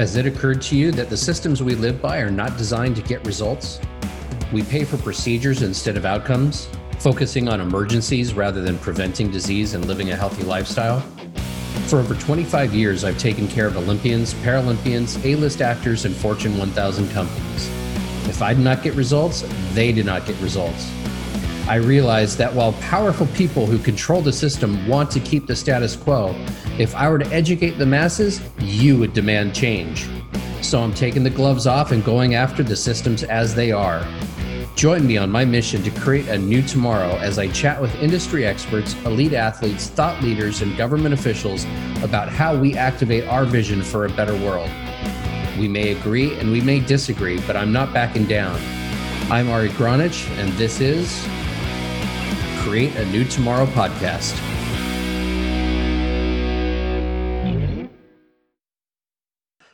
Has it occurred to you that the systems we live by are not designed to get results? We pay for procedures instead of outcomes, focusing on emergencies rather than preventing disease and living a healthy lifestyle. For over 25 years, I've taken care of Olympians, Paralympians, A list actors, and Fortune 1000 companies. If I did not get results, they did not get results. I realized that while powerful people who control the system want to keep the status quo, if I were to educate the masses, you would demand change. So I'm taking the gloves off and going after the systems as they are. Join me on my mission to create a new tomorrow as I chat with industry experts, elite athletes, thought leaders, and government officials about how we activate our vision for a better world. We may agree and we may disagree, but I'm not backing down. I'm Ari Gronich, and this is Create a New Tomorrow podcast.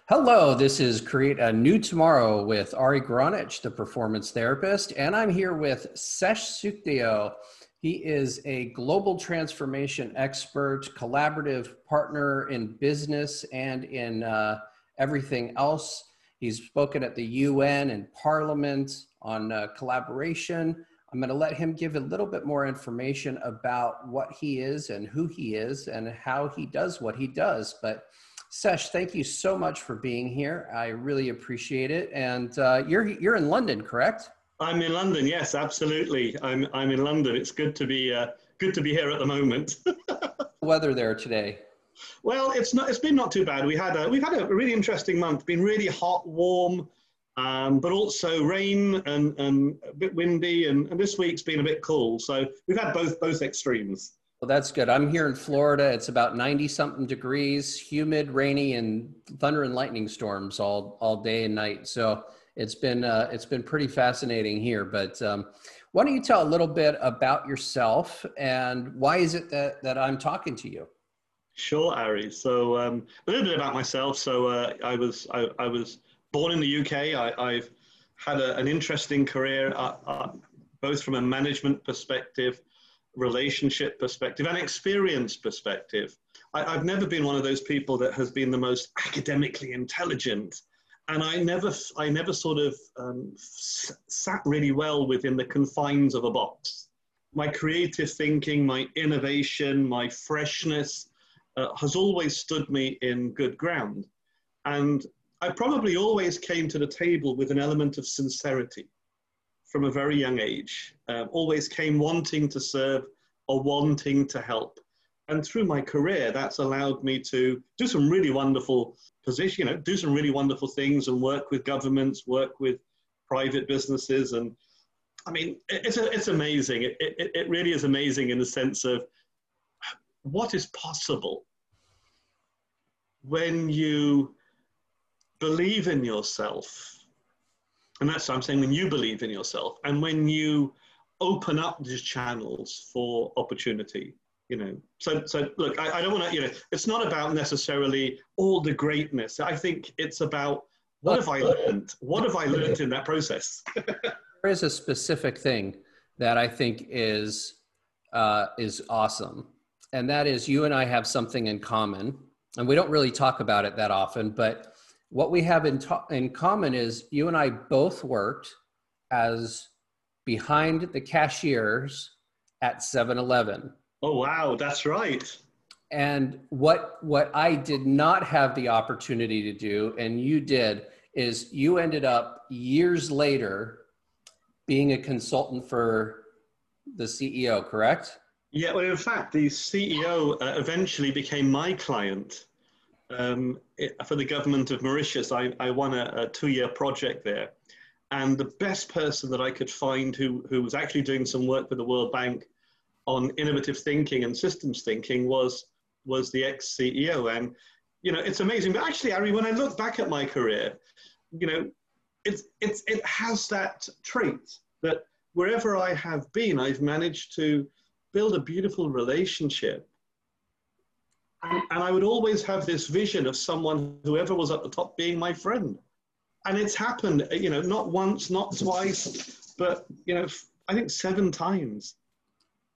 Hello, this is Create a New Tomorrow with Ari Gronich, the performance therapist, and I'm here with Sesh Sukhdeo. He is a global transformation expert, collaborative partner in business and in uh, everything else. He's spoken at the UN and Parliament on uh, collaboration. I'm going to let him give a little bit more information about what he is and who he is and how he does what he does. But Sesh, thank you so much for being here. I really appreciate it. And uh, you're you're in London, correct? I'm in London. Yes, absolutely. I'm I'm in London. It's good to be uh, good to be here at the moment. Weather there today. Well, it's not. It's been not too bad. We had a we've had a really interesting month. Been really hot, warm, um, but also rain and, and a bit windy. And, and this week's been a bit cool. So we've had both both extremes. Well, that's good. I'm here in Florida. It's about 90 something degrees, humid, rainy, and thunder and lightning storms all, all day and night. So it's been, uh, it's been pretty fascinating here. But um, why don't you tell a little bit about yourself and why is it that, that I'm talking to you? Sure, Ari. So um, a little bit about myself. So uh, I was I, I, was born in the UK. I, have had a, an interesting career, uh, uh, both from a management perspective relationship perspective and experience perspective. I, have never been one of those people that has been the most academically intelligent, and I never, I never sort of um, sat really well within the confines of a box. My creative thinking, my innovation, my freshness uh, has always stood me in good ground, and I probably always came to the table with an element of sincerity from a very young age. Uh, always came wanting to serve or wanting to help. And through my career, that's allowed me to do some really wonderful position, you know, do some really wonderful things and work with governments, work with private businesses. And I mean, it's, a, it's amazing. It, it, it really is amazing in the sense of what is possible when you believe in yourself. And that's what I'm saying when you believe in yourself and when you open up these channels for opportunity you know. So so look i, I don't want to you know it's not about necessarily all the greatness. I think it's about what have i learned? What have i learned in that process? There is a specific thing that i think is uh, is awesome and that is you and i have something in common and we don't really talk about it that often but what we have in, to- in common is you and I both worked as behind the cashiers at 7-Eleven. Oh wow, that's right. And what what I did not have the opportunity to do and you did is you ended up years later being a consultant for the CEO, correct? Yeah, well, in fact, the CEO uh, eventually became my client um, it, for the government of Mauritius, I, I won a, a two-year project there. And the best person that I could find who, who was actually doing some work with the World Bank on innovative thinking and systems thinking was, was the ex-CEO. And, you know, it's amazing. But actually, Ari, when I look back at my career, you know, it's, it's, it has that trait that wherever I have been, I've managed to build a beautiful relationship and, and I would always have this vision of someone, whoever was at the top, being my friend. And it's happened, uh, you know, not once, not twice, but, you know, I think seven times.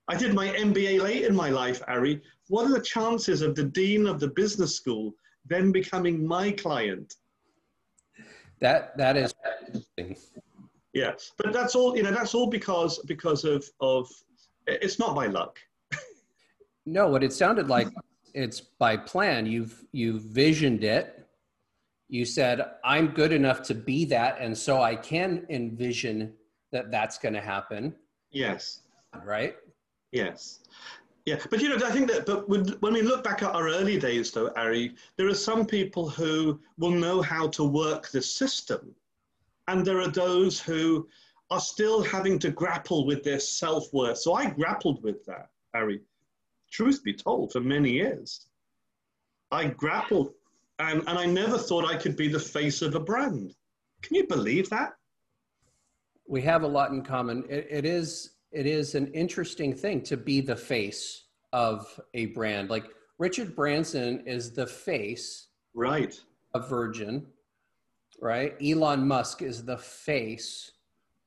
I did my MBA late in my life, Ari. What are the chances of the dean of the business school then becoming my client? That that is Yeah, but that's all. You know, that's all because because of of it's not by luck. no, what it sounded like it's by plan. You've you've visioned it. You said I'm good enough to be that, and so I can envision that that's going to happen. Yes. Right. Yes. Yeah, but you know, I think that, but when we look back at our early days, though, Ari, there are some people who will know how to work the system, and there are those who are still having to grapple with their self worth. So I grappled with that, Ari. Truth be told, for many years, I grappled, and, and I never thought I could be the face of a brand. Can you believe that? We have a lot in common. it, it is it is an interesting thing to be the face of a brand. Like Richard Branson is the face right of Virgin, right? Elon Musk is the face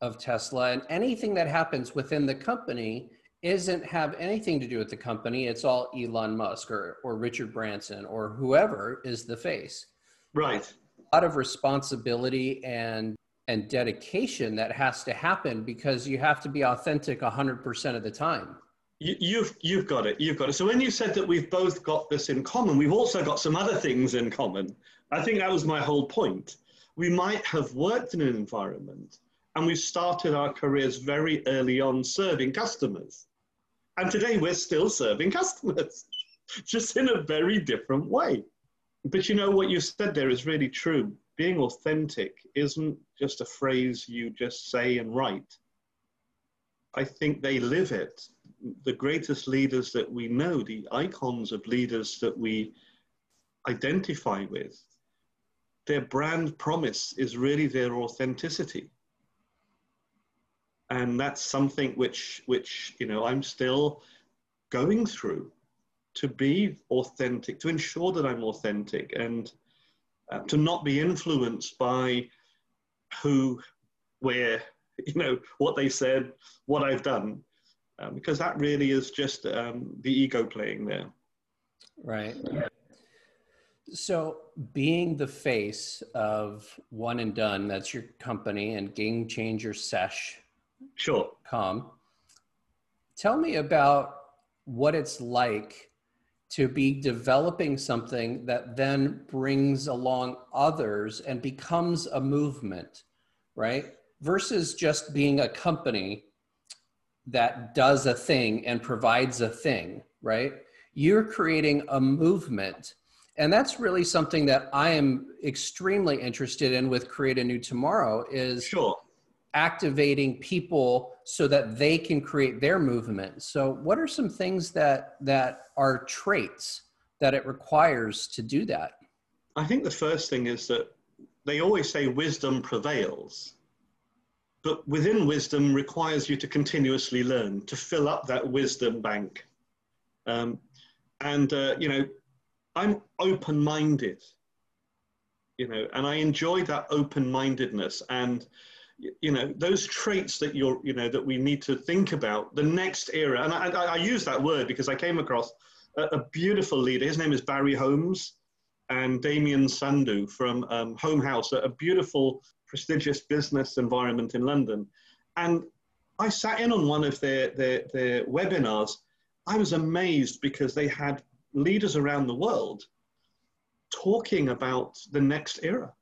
of Tesla and anything that happens within the company isn't have anything to do with the company. It's all Elon Musk or, or Richard Branson or whoever is the face. Right. A lot of responsibility and and dedication that has to happen because you have to be authentic 100% of the time. You, you've you've got it. You've got it. So when you said that we've both got this in common, we've also got some other things in common. I think that was my whole point. We might have worked in an environment and we started our careers very early on serving customers. And today we're still serving customers, just in a very different way. But you know what you said there is really true being authentic isn't just a phrase you just say and write. I think they live it. The greatest leaders that we know, the icons of leaders that we identify with, their brand promise is really their authenticity. And that's something which, which you know, I'm still going through to be authentic, to ensure that I'm authentic. And uh, to not be influenced by who, where, you know, what they said, what I've done, um, because that really is just um, the ego playing there. Right. So, being the face of One and Done, that's your company, and Game Changer Sesh. Sure. Com. Tell me about what it's like to be developing something that then brings along others and becomes a movement, right? Versus just being a company that does a thing and provides a thing, right? You're creating a movement. And that's really something that I am extremely interested in with Create a New Tomorrow is sure activating people so that they can create their movement. So what are some things that that are traits that it requires to do that? I think the first thing is that they always say wisdom prevails. But within wisdom requires you to continuously learn, to fill up that wisdom bank. Um, and, uh, you know, I'm open minded, you know, and I enjoy that open mindedness. And, you know those traits that you're you know that we need to think about the next era and i, I, I use that word because i came across a, a, beautiful leader. His name is barry holmes and damien sandu from um, home house a, beautiful prestigious business environment in london. And i sat in on one of their, their, their webinars. I was amazed because they had leaders around the world talking about the next era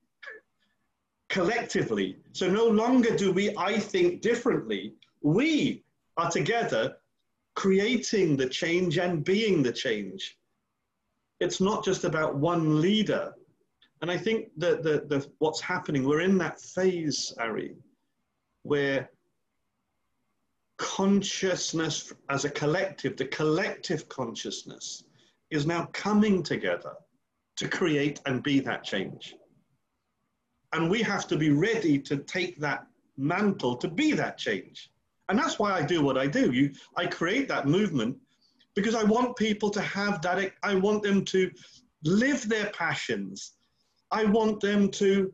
collectively. So no longer do we, I think differently. We are together creating the change and being the change. It's not just about one leader. And I think that the, the, what's happening, we're in that phase, Ari, where consciousness as a collective, the collective consciousness, is now coming together to create and be that change. And we have to be ready to take that mantle to be that change. And that's why I do what I do. You, I create that movement because I want people to have that. I want them to live their passions. I want them to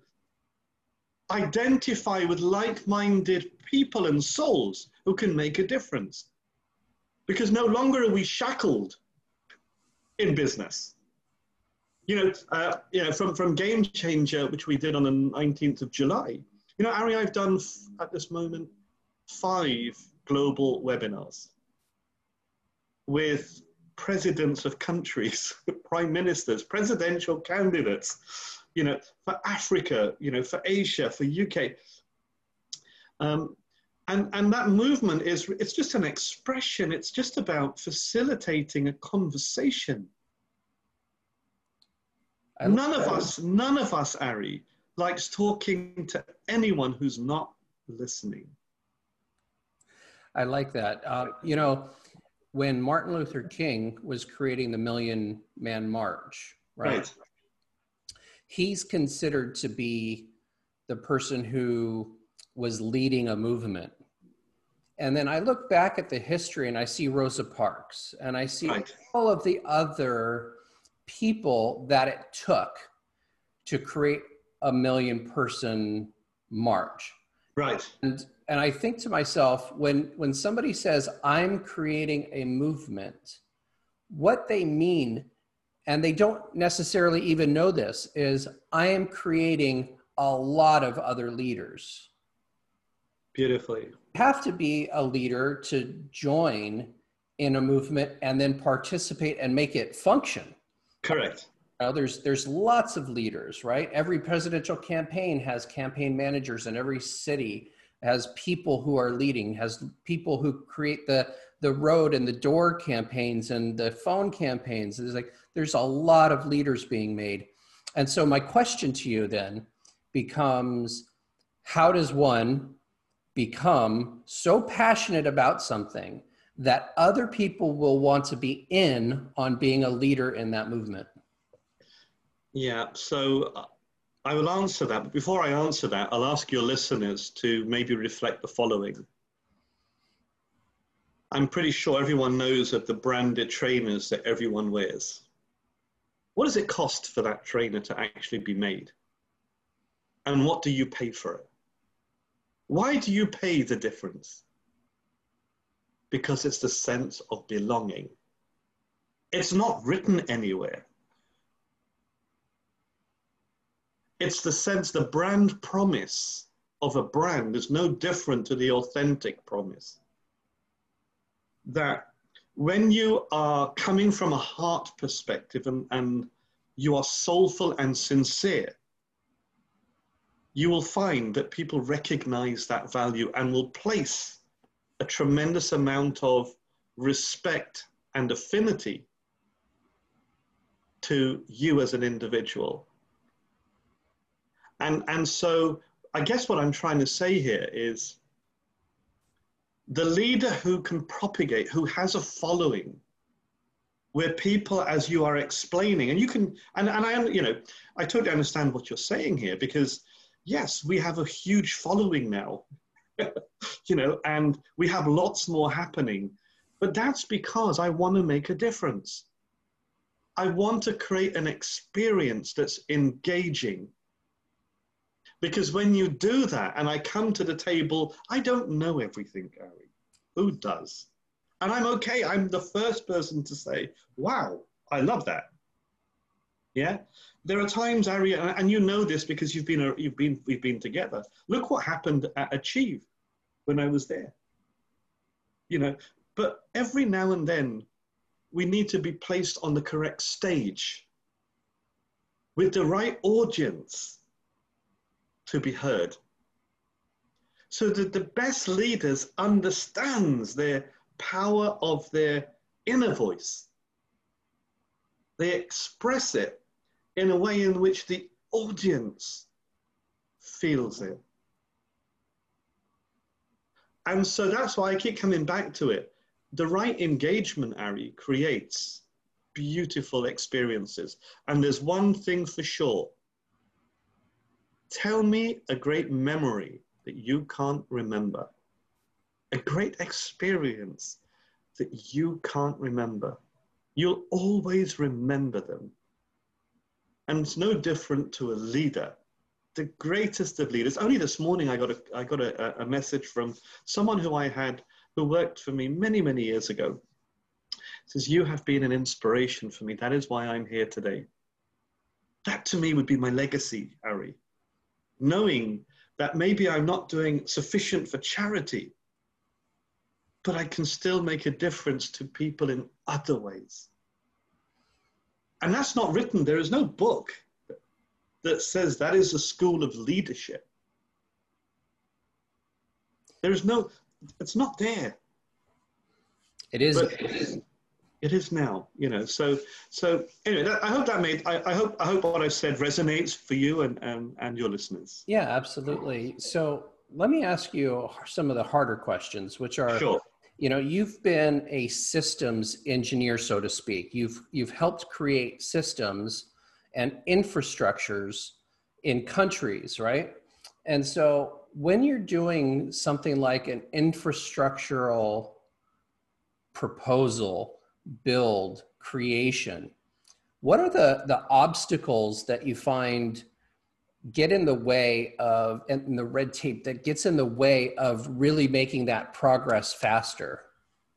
identify with like minded people and souls who can make a difference. Because no longer are we shackled in business. You know, uh, you know, from, from Game Changer, which we did on the 19th of July, you know, Ari, I've done at this moment five global webinars with presidents of countries, prime ministers, presidential candidates, you know, for Africa, you know, for Asia, for UK. Um, and, and that movement is, it's just an expression. It's just about facilitating a conversation. None of us, none of us, Ari, likes talking to anyone who's not listening. I like that. Uh, you know, when Martin Luther King was creating the Million Man March, right? right? He's considered to be the person who was leading a movement. And then I look back at the history and I see Rosa Parks and I see right. all of the other people that it took to create a million person march. Right. And and I think to myself, when when somebody says I'm creating a movement, what they mean, and they don't necessarily even know this, is I am creating a lot of other leaders. Beautifully. You have to be a leader to join in a movement and then participate and make it function. Correct. Now, there's there's lots of leaders, right? Every presidential campaign has campaign managers, and every city has people who are leading, has people who create the the road and the door campaigns and the phone campaigns. There's like there's a lot of leaders being made, and so my question to you then becomes, how does one become so passionate about something that other people will want to be in on being a leader in that movement? Yeah, so uh, I will answer that. But before I answer that, I'll ask your listeners to maybe reflect the following. I'm pretty sure everyone knows of the branded trainers that everyone wears. What does it cost for that trainer to actually be made? And what do you pay for it? Why do you pay the difference? Because it's the sense of belonging. It's not written anywhere. It's the sense, the brand promise of a brand is no different to the authentic promise. That when you are coming from a heart perspective and, and you are soulful and sincere, you will find that people recognize that value and will place a tremendous amount of respect and affinity to you as an individual. And, and so I guess what I'm trying to say here is the leader who can propagate, who has a following, where people, as you are explaining, and you can, and, and I, you know, I totally understand what you're saying here because yes, we have a huge following now you know, and we have lots more happening. But that's because I want to make a difference. I want to create an experience that's engaging. Because when you do that, and I come to the table, I don't know everything, Ari. Who does? And I'm okay. I'm the first person to say, wow, I love that. Yeah. There are times, Ari, and you know this because you've been, you've been, we've been together. Look what happened at Achieve when I was there. You know, but every now and then we need to be placed on the correct stage with the right audience to be heard. So that the best leaders understands their power of their inner voice they express it in a way in which the audience feels it. And so that's why I keep coming back to it. The right engagement, Ari, creates beautiful experiences. And there's one thing for sure. Tell me a great memory that you can't remember, a great experience that you can't remember. You'll always remember them. And it's no different to a leader. The greatest of leaders. Only this morning I got a, I got a, a message from someone who I had who worked for me many, many years ago. It says, You have been an inspiration for me. That is why I'm here today. That to me would be my legacy, Ari. Knowing that maybe I'm not doing sufficient for charity, but I can still make a difference to people in other ways. And that's not written, there is no book that says that is a school of leadership. There's no, it's not there. It is. But it is now, you know. So, so anyway, that, I hope that made. I, I, hope I hope what I've said resonates for you and and, and your listeners. Yeah, absolutely. So let me ask you some of the harder questions, which are. Sure. You know, you've been a systems engineer, so to speak. You've you've helped create systems and infrastructures in countries, right? And so when you're doing something like an infrastructural proposal, build, creation, what are the, the obstacles that you find get in the way of and the red tape that gets in the way of really making that progress faster?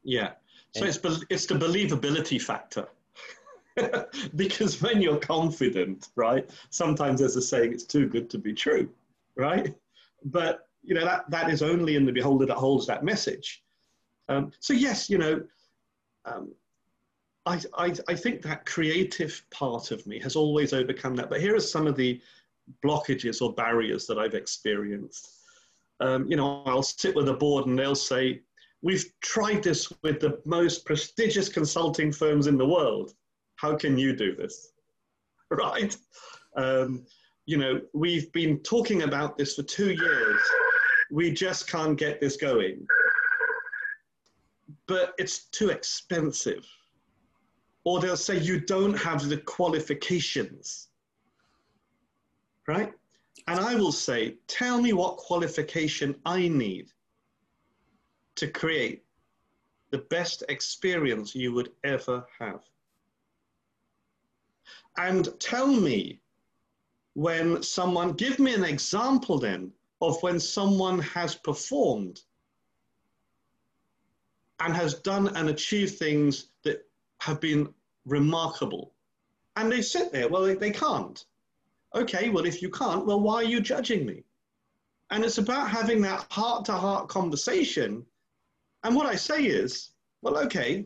Yeah. So and, it's, it's the believability factor. because when you're confident, right, sometimes there's a saying, it's too good to be true, right? But, you know, that, that is only in the beholder that holds that message. Um, so, yes, you know, um, I, I, I think that creative part of me has always overcome that. But here are some of the blockages or barriers that I've experienced. Um, you know, I'll sit with a board and they'll say, We've tried this with the most prestigious consulting firms in the world how can you do this? Right? Um, you know, we've been talking about this for two years. We just can't get this going. But it's too expensive. Or they'll say you don't have the qualifications. Right? And I will say, tell me what qualification I need to create the best experience you would ever have and tell me when someone, give me an example then of when someone has performed and has done and achieved things that have been remarkable. And they sit there, well, they, they can't. Okay, well, if you can't, well, why are you judging me? And it's about having that heart to heart conversation. And what I say is, well, okay,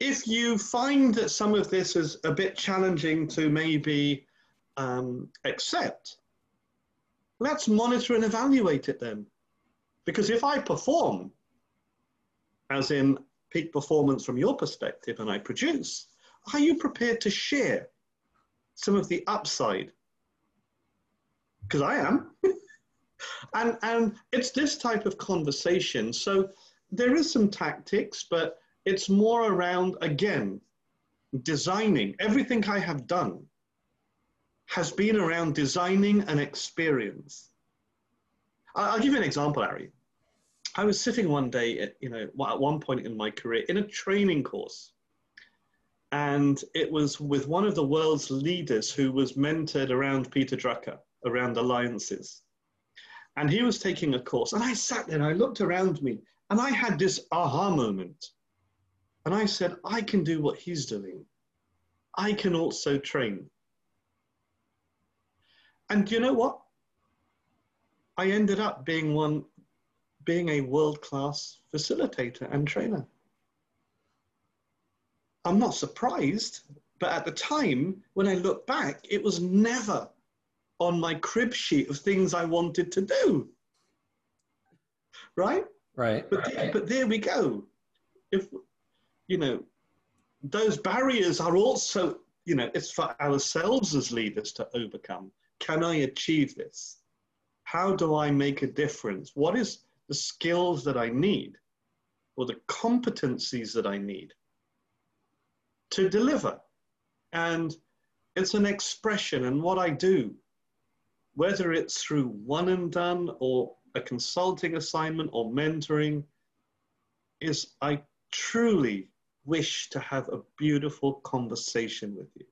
if you find that some of this is a bit challenging to maybe um, accept, let's monitor and evaluate it then. Because if I perform, as in peak performance from your perspective, and I produce, are you prepared to share some of the upside? Because I am. and, and it's this type of conversation. So there is some tactics, but it's more around, again, designing. Everything I have done has been around designing an experience. I'll give you an example, Ari. I was sitting one day, at, you know, at one point in my career in a training course. And it was with one of the world's leaders who was mentored around Peter Drucker, around alliances. And he was taking a course. And I sat there and I looked around me and I had this aha moment. And I said, I can do what he's doing. I can also train. And you know what? I ended up being one, being a world-class facilitator and trainer. I'm not surprised, but at the time, when I look back, it was never on my crib sheet of things I wanted to do. Right? Right. But, right. but there we go. If you know, those barriers are also, you know, it's for ourselves as leaders to overcome. Can I achieve this? How do I make a difference? What is the skills that I need or the competencies that I need to deliver? And it's an expression, and what I do, whether it's through one and done or a consulting assignment or mentoring, is I truly wish to have a beautiful conversation with you.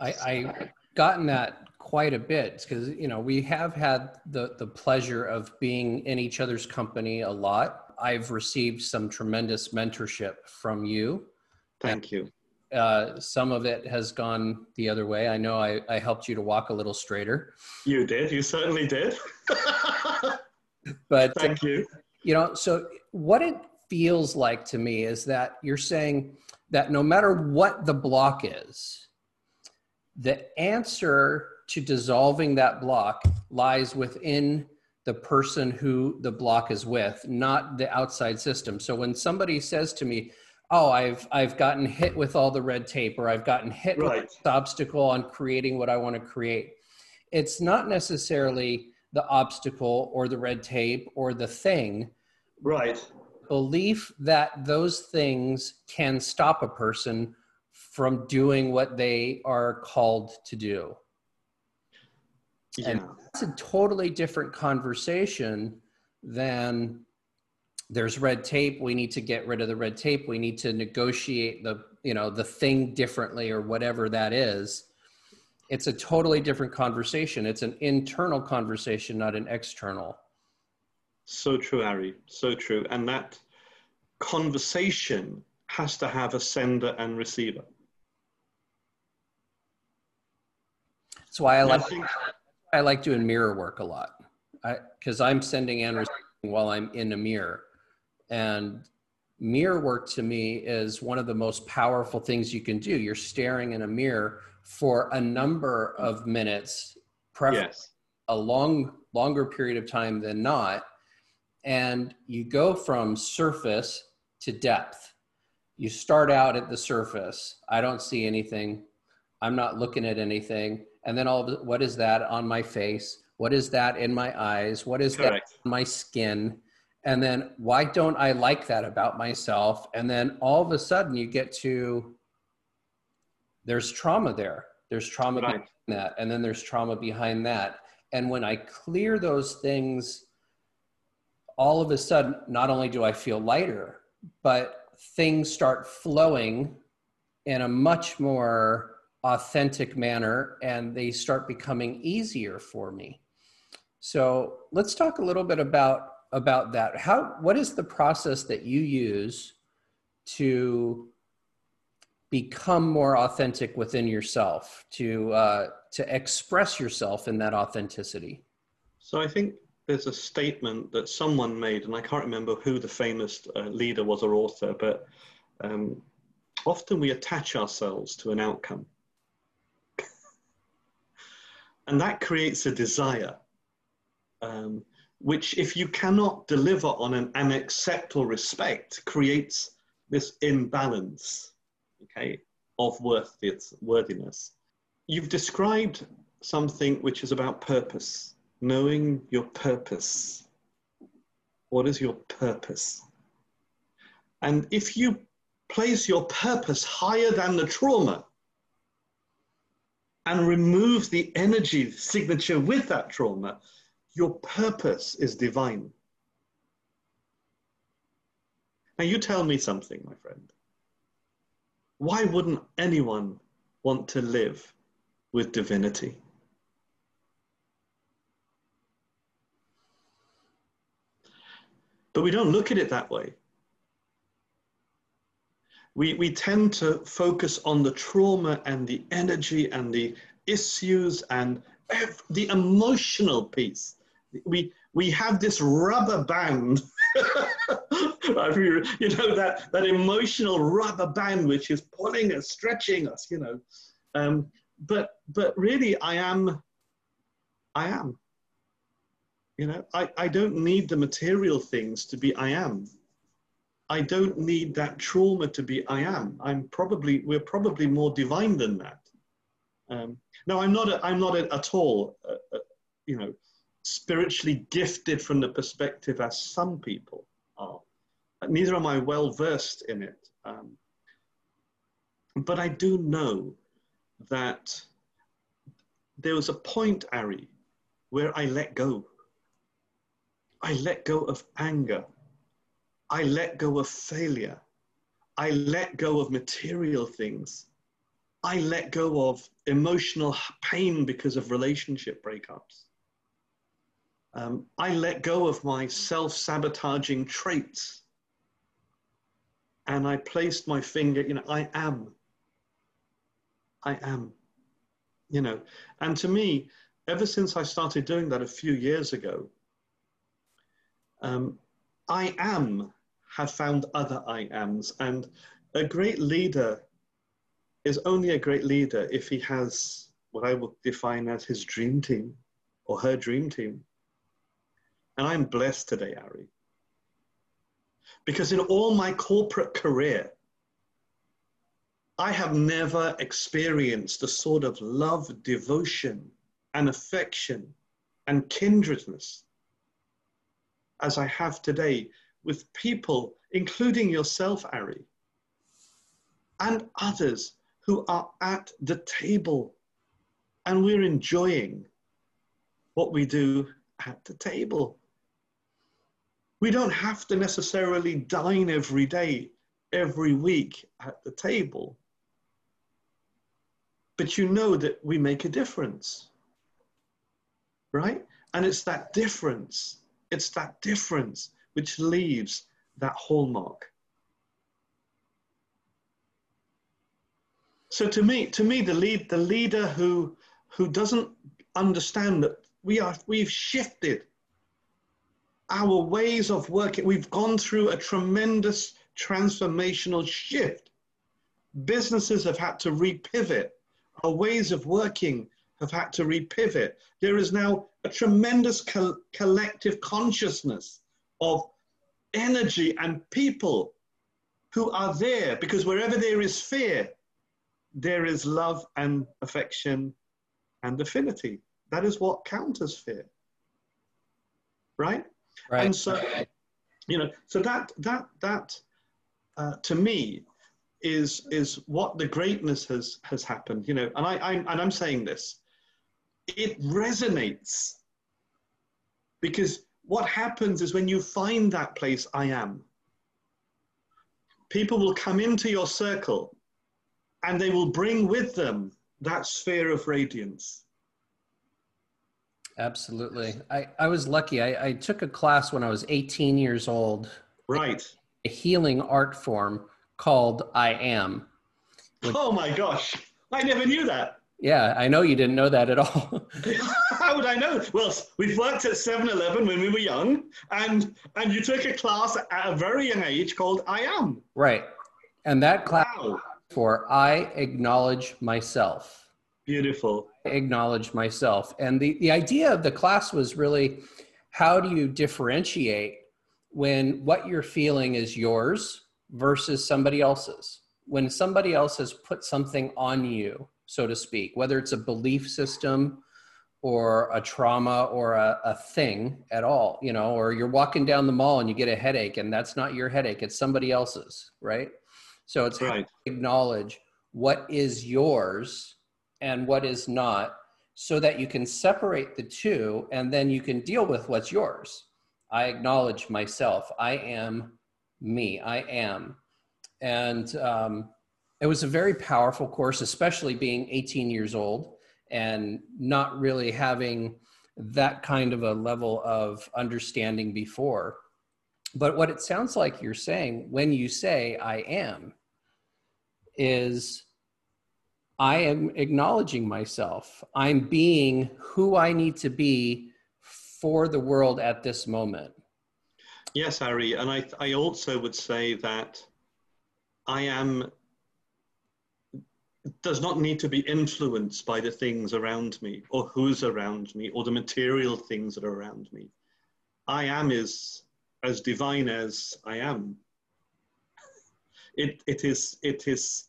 I, I gotten that quite a bit because you know we have had the the pleasure of being in each other's company a lot. I've received some tremendous mentorship from you. Thank you. uh, some of it has gone the other way. I know I, I helped you to walk a little straighter. You did. You certainly did. but thank you. You know, so what it feels like to me is that you're saying that no matter what the block is, the answer to dissolving that block lies within the person who the block is with, not the outside system. So when somebody says to me, "Oh, I've I've gotten hit with all the red tape, or I've gotten hit right. with the obstacle on creating what I want to create," it's not necessarily the obstacle or the red tape or the thing. Right. Belief that those things can stop a person from doing what they are called to do. Yeah. And that's a totally different conversation than there's red tape we need to get rid of the red tape we need to negotiate the you know the thing differently or whatever that is it's a totally different conversation it's an internal conversation not an external so true ari so true and that conversation has to have a sender and receiver that's why i like I think, I like doing mirror work a lot because I'm sending and receiving while I'm in a mirror. And mirror work to me is one of the most powerful things you can do. You're staring in a mirror for a number of minutes, yes. a long, longer period of time than not. And you go from surface to depth. You start out at the surface. I don't see anything. I'm not looking at anything and then all of what is that on my face what is that in my eyes what is Correct. that on my skin and then why don't i like that about myself and then all of a sudden you get to there's trauma there there's trauma right. behind that and then there's trauma behind that and when i clear those things all of a sudden not only do i feel lighter but things start flowing in a much more authentic manner and they start becoming easier for me. So let's talk a little bit about about that. How what is the process that you use to become more authentic within yourself to uh, to express yourself in that authenticity? So i think there's a statement that someone made and i can't remember who the famous uh, leader was or author but um, often we attach ourselves to an outcome and that creates a desire, um, which, if you cannot deliver on an, an accept or respect, creates this imbalance, okay, of worth, its worthiness. You've described something which is about purpose, knowing your purpose. What is your purpose? And if you place your purpose higher than the trauma, and remove the energy signature with that trauma, your purpose is divine. Now, you tell me something, my friend. Why wouldn't anyone want to live with divinity? But we don't look at it that way. We, we tend to focus on the trauma and the energy and the issues and the emotional piece. We, we have this rubber band, you know, that, that emotional rubber band which is pulling us, stretching us, you know. Um, but, but really, I am, I am. You know, I, I don't need the material things to be I am. I don't need that trauma to be I am. I'm probably, we're probably more divine than that. Um, no, I'm not, a, I'm not a, at all, uh, uh, you know, spiritually gifted from the perspective as some people are. Neither am I well versed in it. Um, but I do know that there was a point, Ari, where I let go. I let go of anger. I let go of failure. I let go of material things. I let go of emotional pain because of relationship breakups. Um, I let go of my self sabotaging traits. And I placed my finger, you know, I am. I am. You know, and to me, ever since I started doing that a few years ago, um, I am have found other I ams. And a great leader is only a great leader if he has what I would define as his dream team or her dream team. And I'm blessed today, Ari. Because in all my corporate career, I have never experienced the sort of love, devotion, and affection and kindredness as I have today with people, including yourself, Ari, and others who are at the table and we're enjoying what we do at the table. We don't have to necessarily dine every day, every week at the table but you know that we make a difference. Right? And it's that difference, it's that difference which leaves that hallmark. So to me, to me, the lead, the leader who who doesn't understand that we are we've shifted our ways of working. We've gone through a tremendous transformational shift. Businesses have had to repivot our ways of working have had to repivot. There is now a tremendous co collective consciousness of energy and people who are there because wherever there is fear, there is love and affection and affinity. That is what counters fear. Right? Right. And so, you know, so that, that, that, uh, to me, is is what the greatness has has happened you know and i i'm and i'm saying this it resonates. Because what happens is when you find that place i am. People will come into your circle and they will bring with them that sphere of radiance. Absolutely. I i was lucky. I i took a class when i was 18 years old. Right. A healing art form called I Am. Which, oh my gosh, I never knew that. Yeah, I know you didn't know that at all. How would I know? Well, we've worked at 7-Eleven when we were young, and and you took a class at a very young age called I Am. Right, and that class wow. for I acknowledge myself. Beautiful. I acknowledge myself, and the the idea of the class was really, how do you differentiate when what you're feeling is yours versus somebody else's. When somebody else has put something on you, so to speak, whether it's a belief system or a trauma or a, a thing at all, you know, or you're walking down the mall and you get a headache and that's not your headache, it's somebody else's, right? So it's right. acknowledge what is yours and what is not so that you can separate the two and then you can deal with what's yours. I acknowledge myself. I am me. I am. And um, it was a very powerful course, especially being 18 years old and not really having that kind of a level of understanding before. But what it sounds like you're saying when you say I am is I am acknowledging myself. I'm being who I need to be for the world at this moment. Yes, Ari, and I, I also would say that I am does not need to be influenced by the things around me or who's around me or the material things that are around me. I am is as divine as I am. It, it is, it is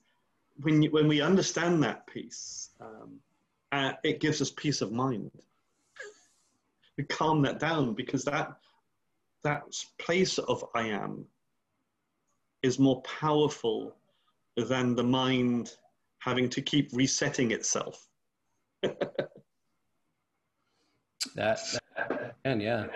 when, you, when we understand that piece, um, uh, it gives us peace of mind. we calm that down because that that place of I am is more powerful than the mind having to keep resetting itself. that, that and yeah.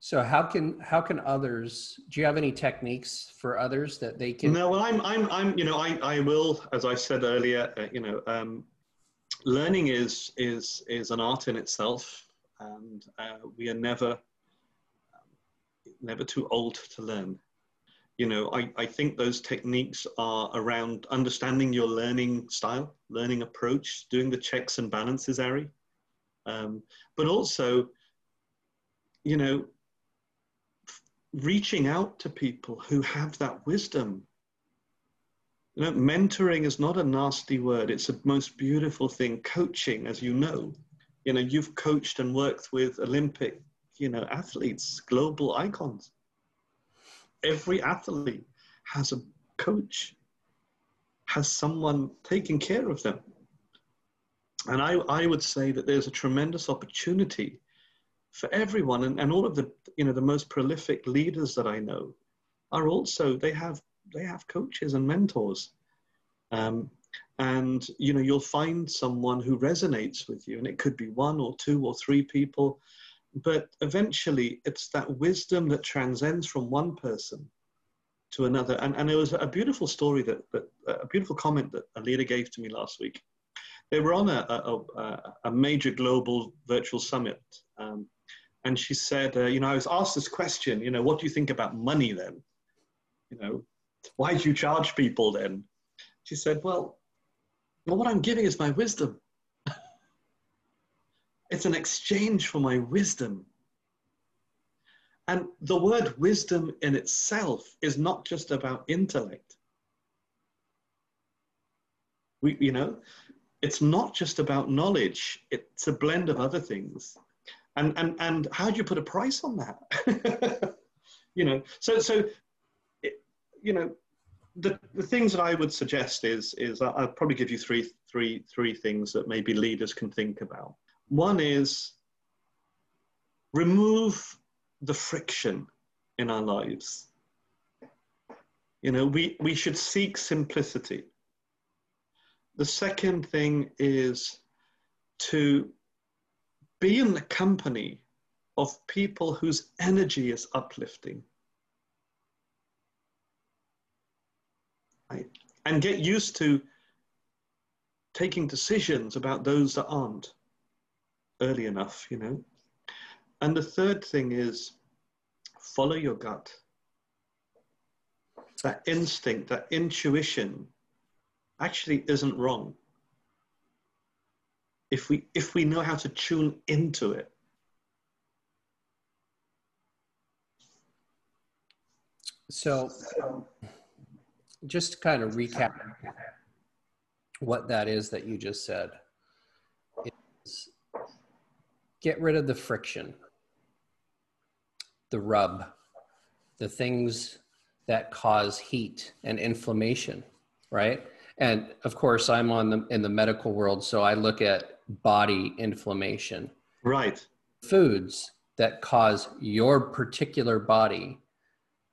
So how can how can others? Do you have any techniques for others that they can? No, well, I'm I'm I'm you know I I will as I said earlier uh, you know um, learning is is is an art in itself, and uh, we are never never too old to learn. You know, I, I think those techniques are around understanding your learning style, learning approach, doing the checks and balances, Ari. Um, but also, you know, reaching out to people who have that wisdom. You know, mentoring is not a nasty word. It's a most beautiful thing. Coaching, as you know, you know, you've coached and worked with Olympic, you know, athletes, global icons every athlete has a coach, has someone taking care of them. And I, I would say that there's a tremendous opportunity for everyone and, and all of the you know the most prolific leaders that I know are also they have they have coaches and mentors. Um, and you know you'll find someone who resonates with you and it could be one or two or three people but eventually it's that wisdom that transcends from one person to another. And, and it was a beautiful story that, that a beautiful comment that a leader gave to me last week. They were on a, a, a major global virtual summit. Um, and she said, uh, you know, I was asked this question, you know, what do you think about money then? You know, why do you charge people then? She said, well, well, what I'm giving is my wisdom. It's an exchange for my wisdom. And the word wisdom in itself is not just about intellect. We, you know, it's not just about knowledge, it's a blend of other things. And, and, and how do you put a price on that? you know, so, so it, you know, the, the things that I would suggest is, is I'll probably give you three, three, three things that maybe leaders can think about. One is remove the friction in our lives. You know, we, we should seek simplicity. The second thing is to be in the company of people whose energy is uplifting. Right? And get used to taking decisions about those that aren't early enough, you know. And the third thing is follow your gut. That instinct, that intuition actually isn't wrong. If we, if we know how to tune into it. So, just to kind of recap what that is that you just said is get rid of the friction, the rub, the things that cause heat and inflammation, right? And of course, I'm on the in the medical world, so I look at body inflammation. Right. Foods that cause your particular body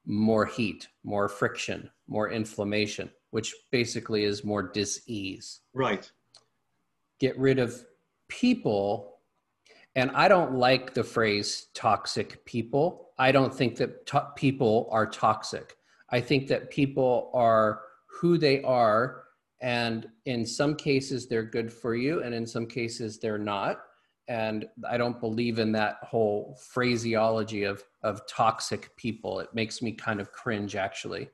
more heat, more friction, more inflammation, which basically is more dis-ease. Right. Get rid of people and I don't like the phrase toxic people. I don't think that to- people are toxic. I think that people are who they are. And in some cases, they're good for you, and in some cases, they're not. And I don't believe in that whole phraseology of, of toxic people. It makes me kind of cringe, actually.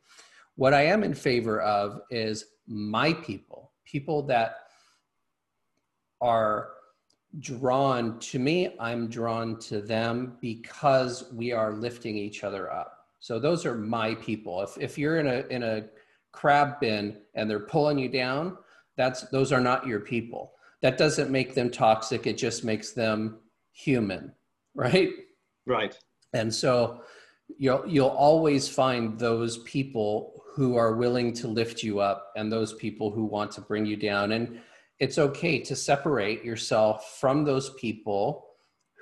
What I am in favor of is my people, people that are drawn to me i'm drawn to them because we are lifting each other up. So those are my people. If, if you're in a in a crab bin and they're pulling you down that's those are not your people. That doesn't make them toxic. It just makes them human right? Right. And so you'll you'll always find those people who are willing to lift you up and those people who want to bring you down. And it's okay to separate yourself from those people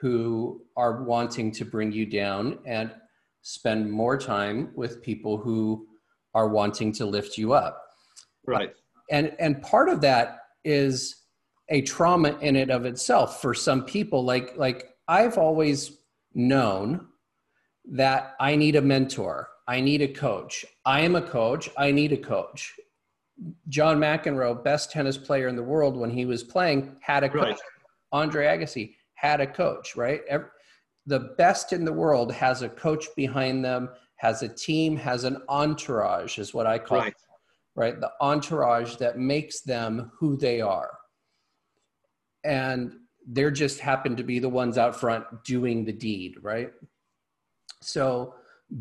who are wanting to bring you down and spend more time with people who are wanting to lift you up. Right. And and part of that is a trauma in it of itself for some people. Like like i've always known that i need a mentor. I need a coach. I am a coach. I need a coach John McEnroe, best tennis player in the world when he was playing, had a coach. Right. Andre Agassi had a coach, right? Every, the best in the world has a coach behind them has a team, has an entourage, is what I call right. it, right? The entourage that makes them who they are. And they're just happen to be the ones out front doing the deed, right? So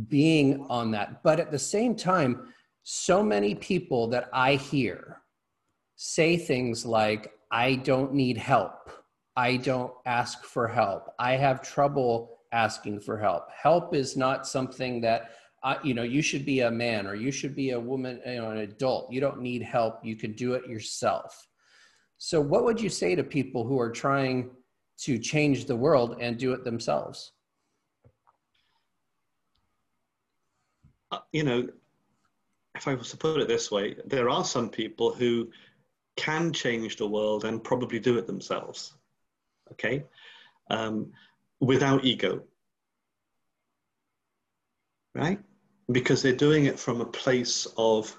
being on that. But at the same time, so many people that I hear say things like, I don't need help. I don't ask for help. I have trouble asking for help. Help is not something that uh, you know you should be a man or you should be a woman, you know, an adult. You don't need help. You can do it yourself. So, what would you say to people who are trying to change the world and do it themselves? Uh, you know, if I was to put it this way, there are some people who can change the world and probably do it themselves. Okay, um, without ego, right? Because they're doing it from a place of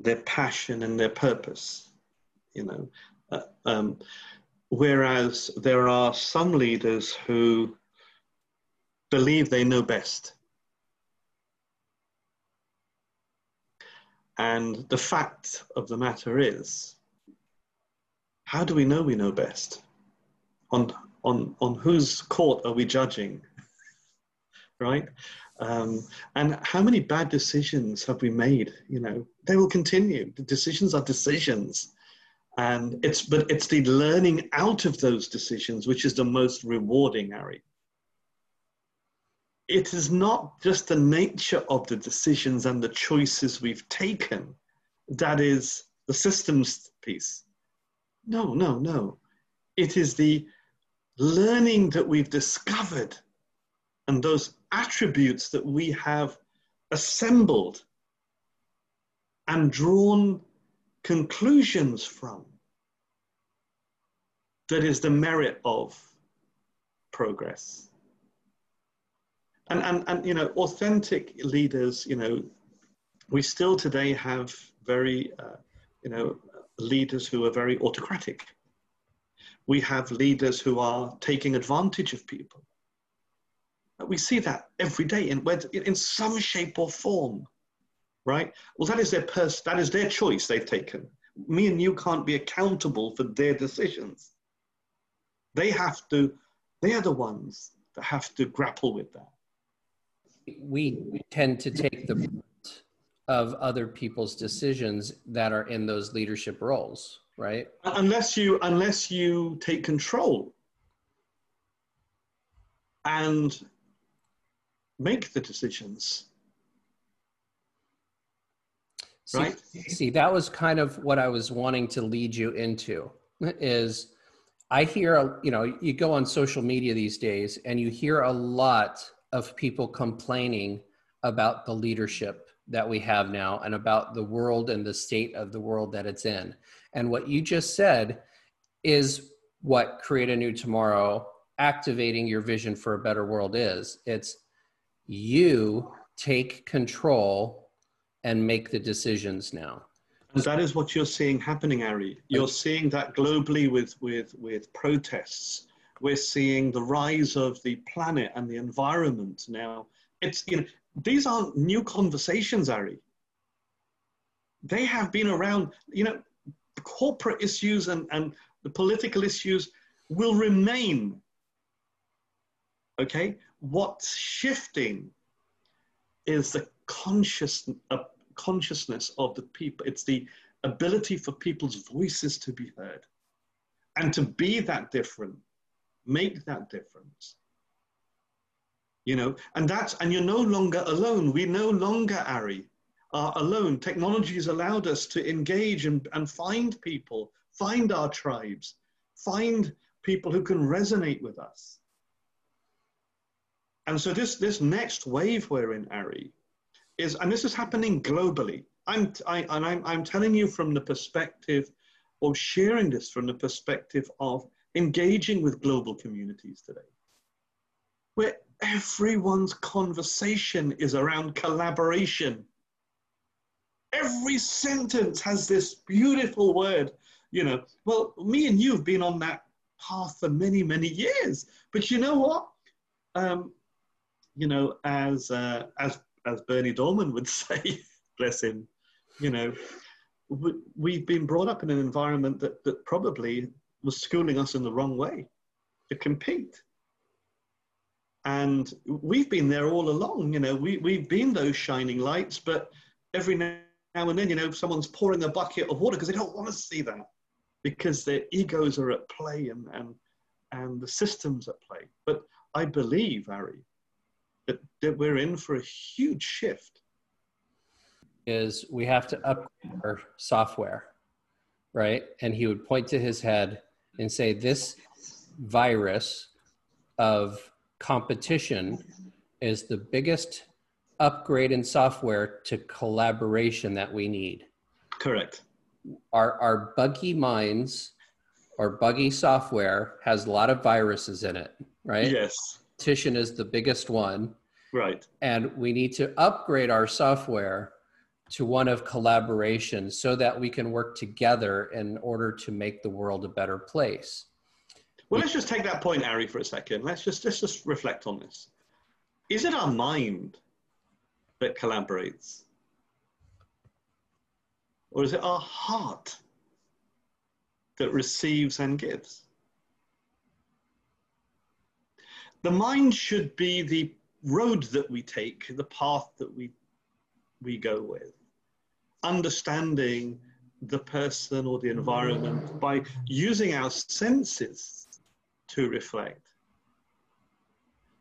their passion and their purpose. You know, uh, um, whereas there are some leaders who believe they know best. And the fact of the matter is, how do we know we know best? On, on, on whose court are we judging? right? Um, and how many bad decisions have we made? You know, they will continue. The decisions are decisions and it's but it's the learning out of those decisions which is the most rewarding Ari. It is not just the nature of the decisions and the choices we've taken that is the systems piece. No, no, no. It is the learning that we've discovered and those attributes that we have assembled and drawn conclusions from that is the merit of progress. And, and, and you know, authentic leaders, you know, we still today have very, uh, you know, leaders who are very autocratic. We have leaders who are taking advantage of people. We see that every day in, in some shape or form right? Well, that is their pers- that is their choice they've taken. Me and you can't be accountable for their decisions. They have to, they are the ones that have to grapple with that. We tend to take the of other people's decisions that are in those leadership roles, right? Unless you unless you take control and make the decisions See, right? See, that was kind of what I was wanting to lead you into is I hear, you know, you go on social media these days and you hear a lot of people complaining about the leadership that we have now and about the world and the state of the world that it's in. And what you just said is what Create a New Tomorrow, activating your vision for a better world is. It's you take control and make the decisions now. That is what you're seeing happening, Ari. You're seeing that globally with, with, with protests. We're seeing the rise of the planet and the environment now. It's, you know, these aren't new conversations, Ari. They have been around, you know, corporate issues and, and the political issues will remain. Okay? What's shifting is the conscious, uh, consciousness of the people. It's the ability for people's voices to be heard and to be that different, make that difference. You know, and that's, and you're no longer alone. We no longer, Ari, are alone. Technology has allowed us to engage and, and find people, find our tribes, find people who can resonate with us. And so this, this next wave we're in, Ari, is, and this is happening globally. I'm, I, and I'm, I'm telling you from the perspective of sharing this from the perspective of engaging with global communities today, where everyone's conversation is around collaboration. Every sentence has this beautiful word, you know. Well, me and you have been on that path for many, many years. But you know what? Um, you know, as uh, as as Berny Dohrmann would say, bless him, you know, we've been brought up in an environment that, that probably was schooling us in the wrong way to compete. And we've been there all along, you know, we, we've been those shining lights, but every now and then, you know, someone's pouring a bucket of water because they don't want to see that because their egos are at play and, and, and the systems at play. But I believe, Ari, that, that we're in for a huge shift. Is we have to upgrade our software, right? And he would point to his head and say, This virus of competition is the biggest upgrade in software to collaboration that we need. Correct. Our, our buggy minds or buggy software has a lot of viruses in it, right? Yes. Competition is the biggest one. Right. And we need to upgrade our software to one of collaboration so that we can work together in order to make the world a better place. Well, let's just take that point, Ari, for a second. Let's just let's just reflect on this. Is it our mind that collaborates? Or is it our heart that receives and gives? The mind should be the road that we take, the path that we, we go with. Understanding the person or the environment by using our senses to reflect.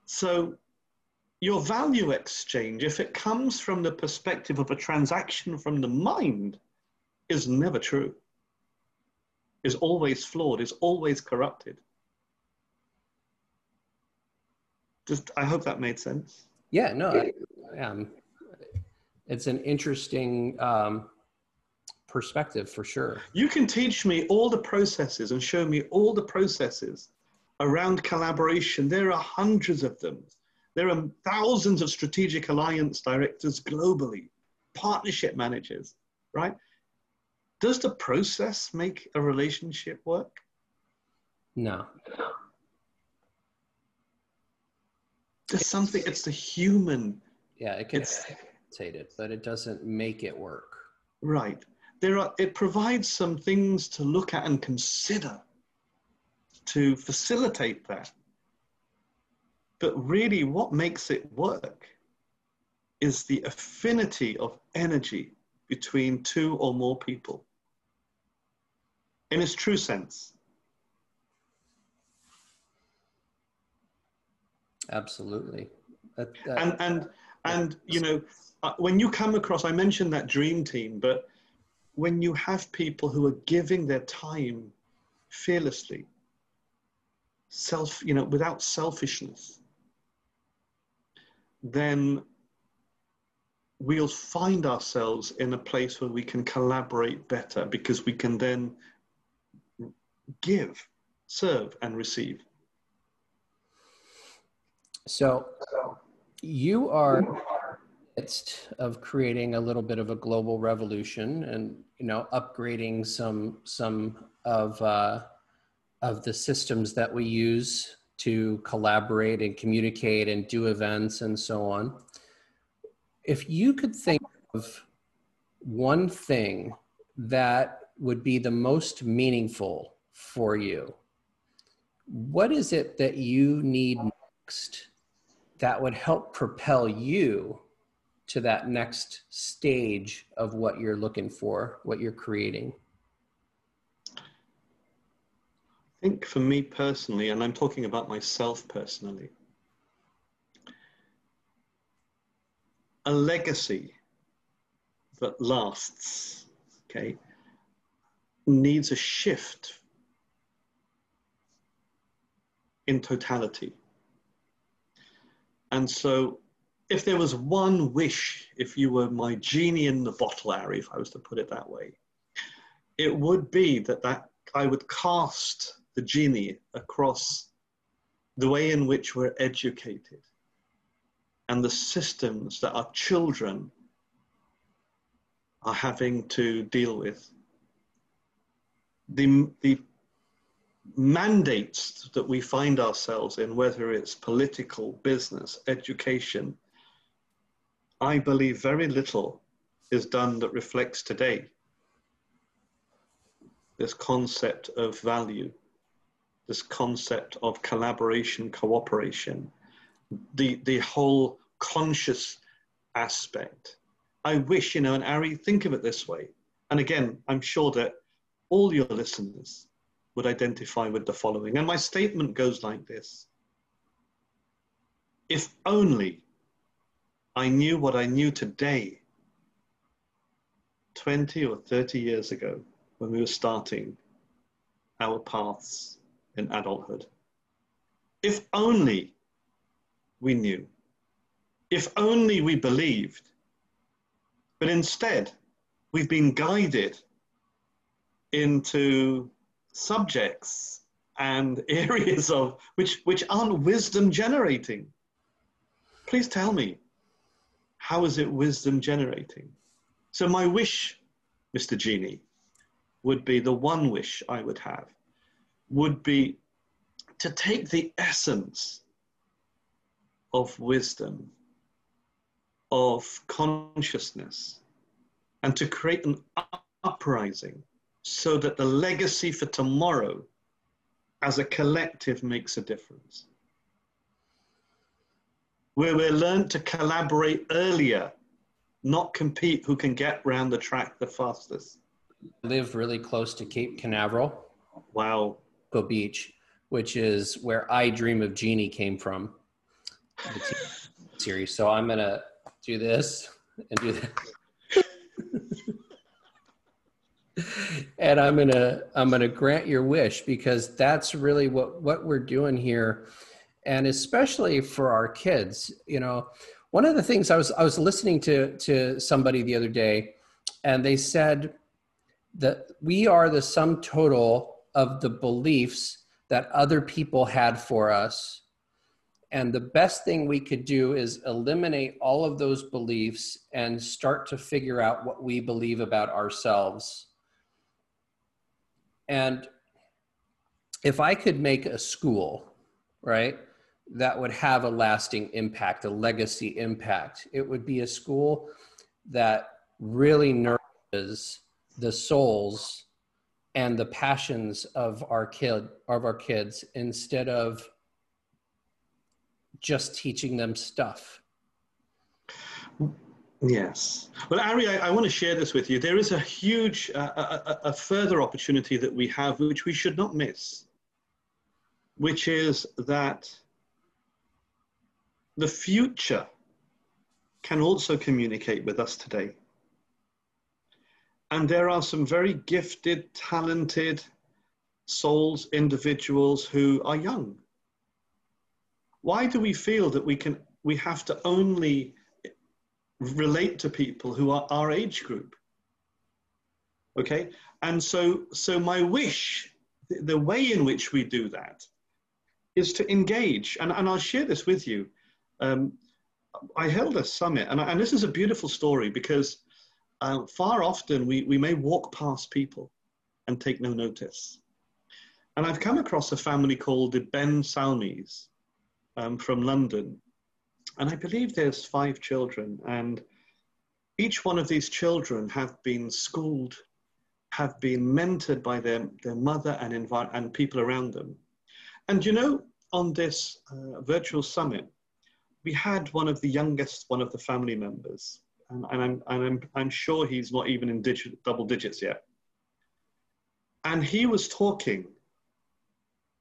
So, your value exchange, if it comes from the perspective of a transaction from the mind, is never true, is always flawed, is always corrupted. Just, I hope that made sense. Yeah, no, I, um, it's an interesting um, perspective for sure. You can teach me all the processes and show me all the processes around collaboration. There are hundreds of them. There are thousands of strategic alliance directors globally, partnership managers, right? Does the process make a relationship work? No. There's something, it's the human. Yeah, it can facilitate it, but it doesn't make it work. Right. There are, it provides some things to look at and consider to facilitate that. But really, what makes it work is the affinity of energy between two or more people in its true sense. Absolutely. That, that, and, and, and, you know, Uh, when you come across, I mentioned that dream team, but when you have people who are giving their time fearlessly, self, you know, without selfishness, then we'll find ourselves in a place where we can collaborate better because we can then give, serve, and receive. So you are midst of creating a little bit of a global revolution and you know upgrading some some of uh, of the systems that we use to collaborate and communicate and do events and so on. If you could think of one thing that would be the most meaningful for you, what is it that you need next that would help propel you to that next stage of what you're looking for, what you're creating? I think for me personally, and I'm talking about myself personally, a legacy that lasts, okay, needs a shift in totality. And so, if there was one wish, if you were my genie in the bottle, Ari, if I was to put it that way, it would be that, that I would cast the genie across the way in which we're educated and the systems that our children are having to deal with. The, the mandates that we find ourselves in, whether it's political, business, education, I believe very little is done that reflects today. This concept of value, this concept of collaboration, cooperation, the, the whole conscious aspect. I wish, you know, and Ari, think of it this way. And again, I'm sure that all your listeners would identify with the following. And my statement goes like this If only I knew what I knew today, 20 or 30 years ago, when we were starting our paths in adulthood. If only we knew. If only we believed. But instead, we've been guided into subjects and areas of which, which aren't wisdom generating. Please tell me, how is it wisdom generating? So, my wish, Mr. Genie, would be the one wish I would have, would be to take the essence of wisdom, of consciousness, and to create an uprising so that the legacy for tomorrow as a collective makes a difference where we learn to collaborate earlier, not compete who can get round the track the fastest. I live really close to Cape Canaveral. Wow. Cocoa Beach, which is where I Dream of Jeannie came from. series. So I'm gonna do this and do that. and I'm gonna I'm gonna grant your wish because that's really what what we're doing here and especially for our kids you know one of the things i was i was listening to to somebody the other day and they said that we are the sum total of the beliefs that other people had for us. And the best thing we could do is eliminate all of those beliefs and start to figure out what we believe about ourselves. And if i could make a school right that would have a lasting impact, a legacy impact. It would be a school that really nourishes the souls and the passions of our kid of our kids instead of just teaching them stuff. Yes. Well, Ari, I, I, want to share this with you. There is a huge, uh, a, a further opportunity that we have, which we should not miss, which is that the future can also communicate with us today. And there are some very gifted, talented souls, individuals who are young. Why do we feel that we can we have to only relate to people who are our age group? Okay? And so so my wish, the, way in which we do that is to engage, and, and I'll share this with you um, I held a summit, and, and, this is a beautiful story because uh, far often we, we may walk past people and take no notice. And I've come across a family called the Ben Salmis um, from London. And I believe there's five children, and each one of these children have been schooled, have been mentored by their, their mother and, envi- and people around them. And you know, on this uh, virtual summit, we had one of the youngest, one of the family members, and, and, I'm, and I'm, I'm sure he's not even in digit, double digits yet. And he was talking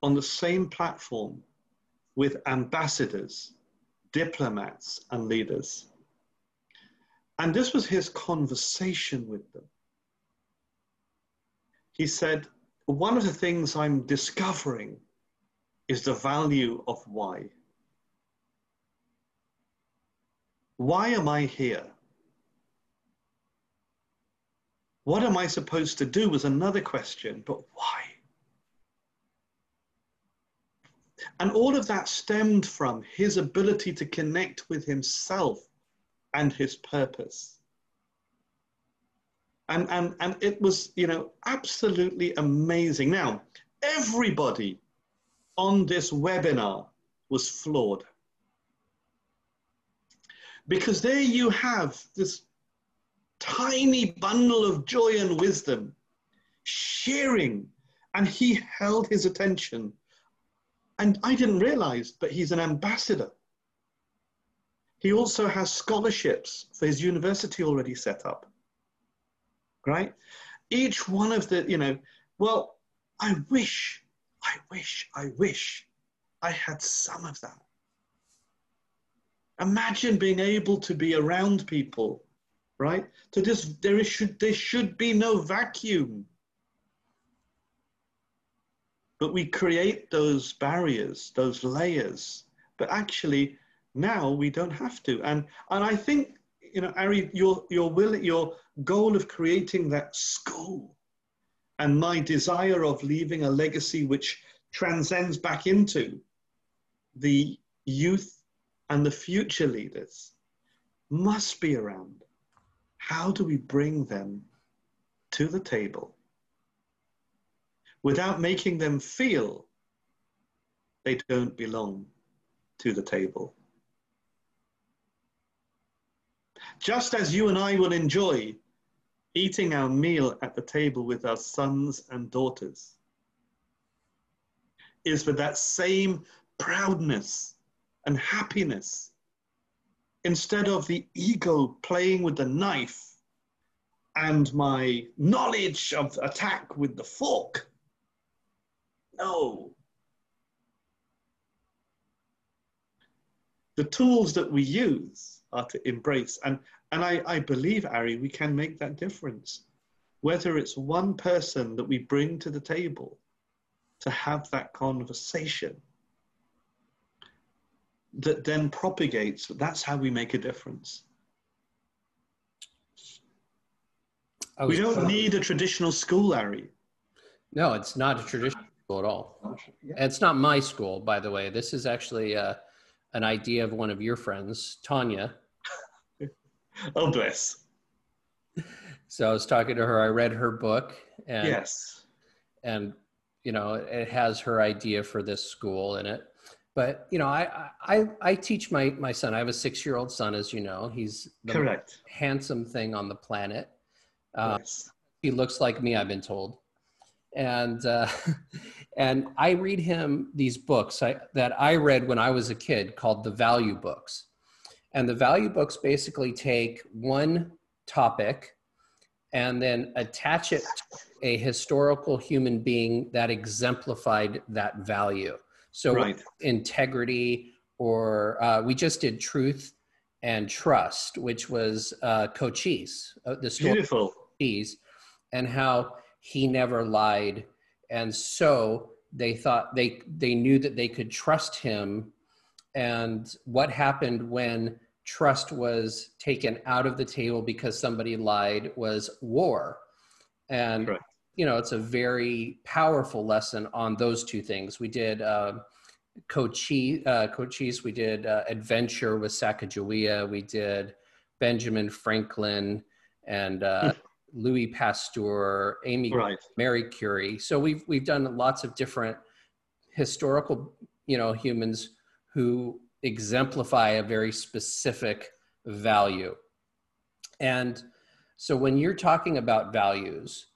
on the same platform with ambassadors, diplomats, and leaders. And this was his conversation with them. He said, One of the things I'm discovering is the value of why. Why am I here? What am I supposed to do was another question, but why? And all of that stemmed from his ability to connect with himself and his purpose. And, and, and it was, you know, absolutely amazing. Now, everybody on this webinar was flawed. Because there you have this tiny bundle of joy and wisdom sharing, and he held his attention. And I didn't realize, but he's an ambassador. He also has scholarships for his university already set up. Right? Each one of the, you know, well, I wish, I wish, I wish I had some of that. Imagine being able to be around people, right? To just there is should there should be no vacuum. But we create those barriers, those layers. But actually, now we don't have to. And and I think you know, Ari, your your will, your goal of creating that school, and my desire of leaving a legacy which transcends back into the youth and the future leaders must be around. How do we bring them to the table without making them feel they don't belong to the table? Just as you and I will enjoy eating our meal at the table with our sons and daughters, is for that same proudness and happiness instead of the ego playing with the knife and my knowledge of attack with the fork. No. The tools that we use are to embrace. And, and I, I believe, Ari, we can make that difference. Whether it's one person that we bring to the table to have that conversation that then propagates. That's how we make a difference. We don't need a traditional school, Ari. No, it's not a traditional school at all. It's not my school, by the way. This is actually uh, an idea of one of your friends, Tanya. oh, bless. So I was talking to her. I read her book, and yes, and you know, it has her idea for this school in it but you know i i i teach my my son. I have a six year old son as you know. He's the correct. handsome thing on the planet. Uh, yes. he looks like me i've been told. And uh, and i read him these books I, that i read when i was a kid called the value books. And the value books basically take one topic and then attach it to a historical human being that exemplified that value so right. integrity, or uh, we just did truth and trust, which was uh, Cochise, uh, the story Beautiful. Cochise, and how he never lied, and so they thought they they knew that they could trust him, and what happened when trust was taken out of the table because somebody lied was war, and right you know, it's a very powerful lesson on those two things. We did uh, Cochise, uh, Cochise, we did uh, Adventure with Sacagawea, we did Benjamin Franklin and uh, Louis Pasteur, Amy, right. Mary Curie. So we've we've done lots of different historical, you know, humans who exemplify a very specific value. And so when you're talking about values,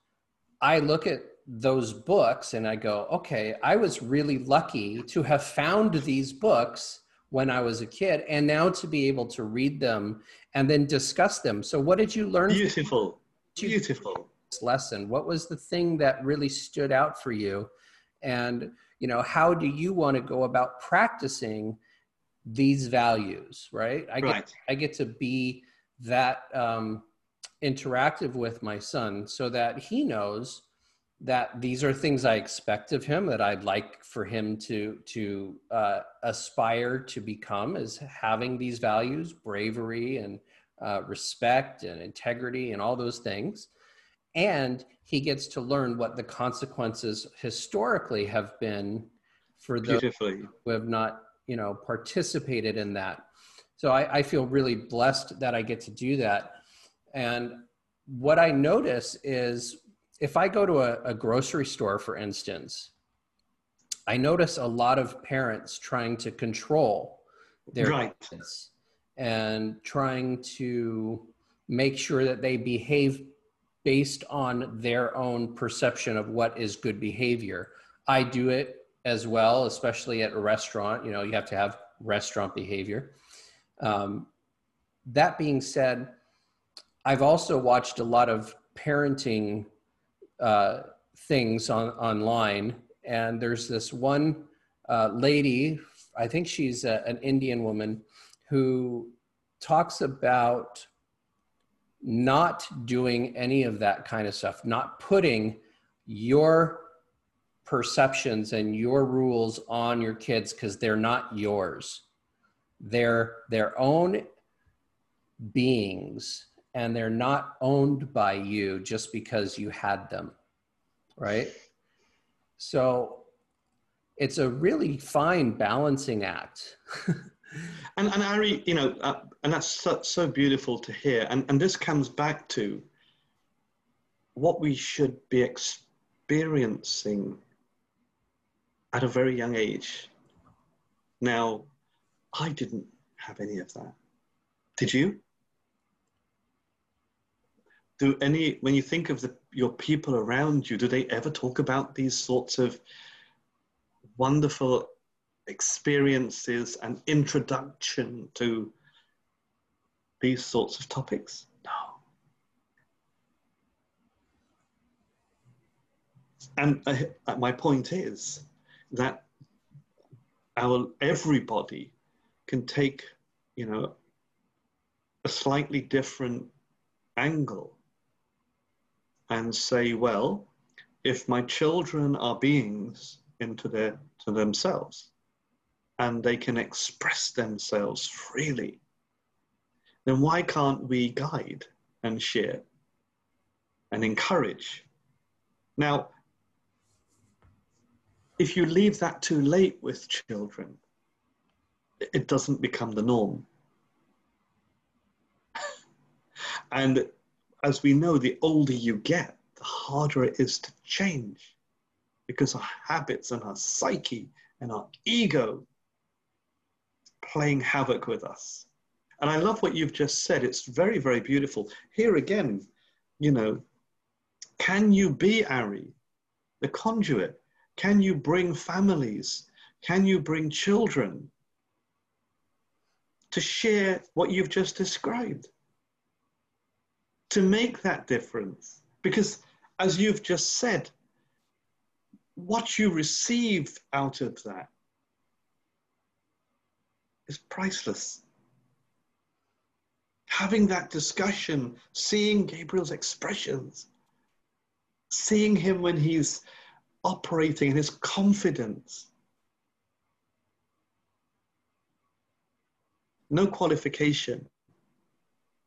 I look at those books and I go, okay, I was really lucky to have found these books when I was a kid and now to be able to read them and then discuss them. So what did you learn? Beautiful. Beautiful. This lesson. What was the thing that really stood out for you? And you know, how do you want to go about practicing these values, right? I right. get I get to be that um interactive with my son so that he knows that these are things I expect of him that I'd like for him to to uh, aspire to become is having these values, bravery and uh, respect and integrity and all those things. And he gets to learn what the consequences historically have been for those who have not, you know, participated in that. So I, I feel really blessed that I get to do that. And what I notice is if I go to a, a grocery store, for instance, I notice a lot of parents trying to control their right. kids. and trying to make sure that they behave based on their own perception of what is good behavior. I do it as well, especially at a restaurant. You know, you have to have restaurant behavior. Um, that being said, I've also watched a lot of parenting uh, things on online, and there's this one uh, lady, I think she's a, an Indian woman, who talks about not doing any of that kind of stuff, not putting your perceptions and your rules on your kids because they're not yours. They're their own beings and they're not owned by you just because you had them. Right? So it's a really fine balancing act. and, and Ari, you know, uh, and that's so, so beautiful to hear. And, and this comes back to what we should be experiencing at a very young age. Now, I didn't have any of that. Did you? Do any, when you think of the, your people around you, do they ever talk about these sorts of wonderful experiences and introduction to these sorts of topics? No. And uh, my point is that our everybody can take, you know, a slightly different angle and say, well, if my children are beings into their to themselves and they can express themselves freely, then why can't we guide and share and encourage? Now, if you leave that too late with children, it doesn't become the norm. and as we know, the older you get, the harder it is to change because our habits and our psyche and our ego playing havoc with us. And I love what you've just said. It's very, very beautiful. Here again, you know, can you be Ari, the conduit? Can you bring families? Can you bring children to share what you've just described? To make that difference? Because as you've just said, what you receive out of that is priceless. Having that discussion, seeing Gabriel's expressions, seeing him when he's operating and his confidence. No qualification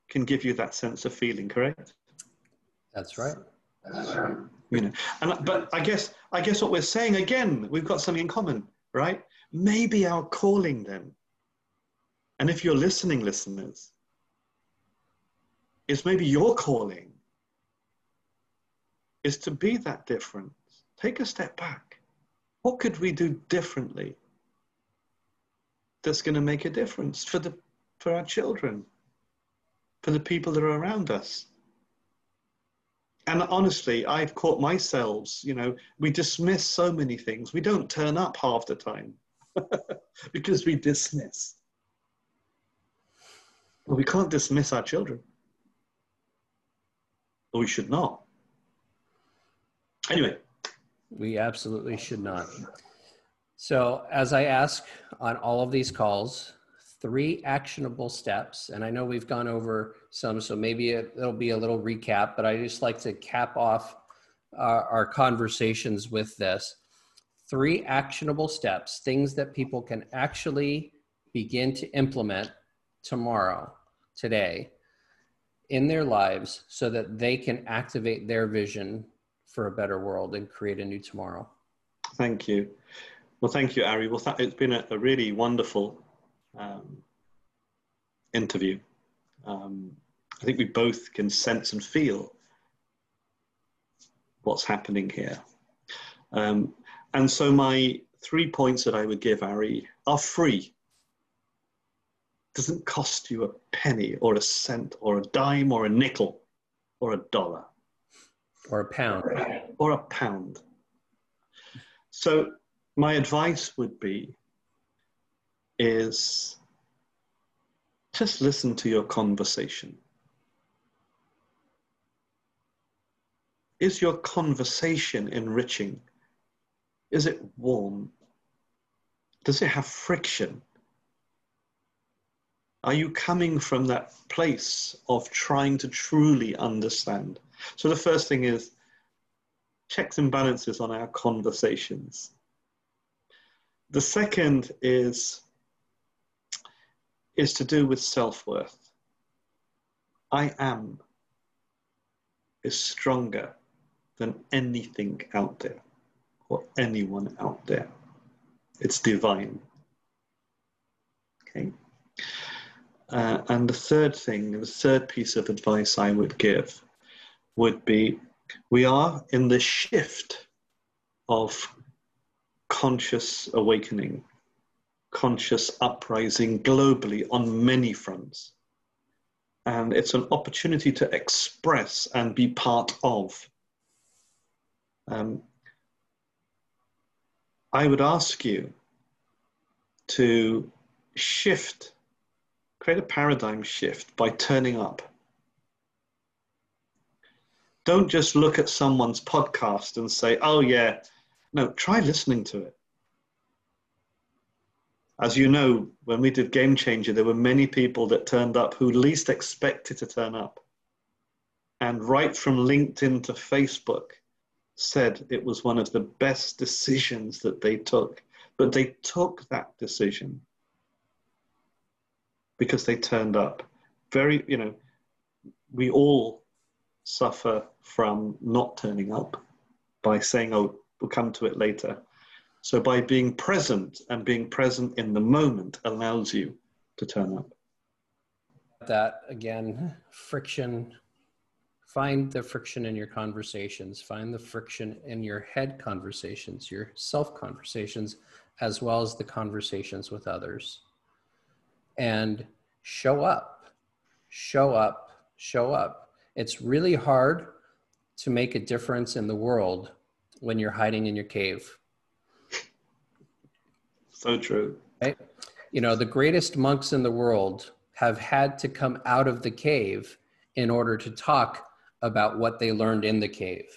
can give you that sense of feeling, correct? That's right. That's right. You know, and but I guess I guess what we're saying again, we've got something in common, right? Maybe our calling then, and if you're listening, listeners, is maybe your calling is to be that difference. Take a step back. What could we do differently that's going to make a difference for the for our children, for the people that are around us? And honestly, I've caught myself, you know, we dismiss so many things. We don't turn up half the time because we dismiss. Well, we can't dismiss our children. Or we should not. Anyway. We absolutely should not. So, as I ask on all of these calls, three actionable steps, and I know we've gone over some, so maybe it, will be a little recap, but I just like to cap off our, our conversations with this. Three actionable steps, things that people can actually begin to implement tomorrow, today, in their lives so that they can activate their vision for a better world and create a new tomorrow. Thank you. Well, thank you, Ari. Well, th- it's been a, a really wonderful um, interview. Um, I think we both can sense and feel what's happening here. Um, and so, my three points that I would give Ari are free. doesn't cost you a penny or a cent or a dime or a nickel or a dollar or a pound or a pound. So my advice would be is just listen to your conversation. Is your conversation enriching? Is it warm? Does it have friction? Are you coming from that place of trying to truly understand? So the first thing is checks and balances on our conversations. The second is, is to do with self-worth. I am is stronger than anything out there or anyone out there. It's divine. Okay. Uh, and the third thing, the third piece of advice I would give would be we are in the shift of conscious awakening, conscious uprising globally on many fronts. And it's an opportunity to express and be part of. Um, I would ask you to shift create a paradigm shift by turning up. Don't just look at someone's podcast and say, oh, yeah. No, try listening to it. As you know, when we did Game Changer, there were many people that turned up who least expected to turn up. And right from LinkedIn to Facebook, said it was one of the best decisions that they took. But they took that decision because they turned up. Very, you know, we all suffer from not turning up by saying, oh, we'll come to it later. So by being present and being present in the moment allows you to turn up. That again, friction. Find the friction in your conversations, find the friction in your head conversations, your self conversations, as well as the conversations with others and show up, show up, show up. It's really hard to make a difference in the world when you're hiding in your cave. So true. Right? You know, the greatest monks in the world have had to come out of the cave in order to talk about what they learned in the cave.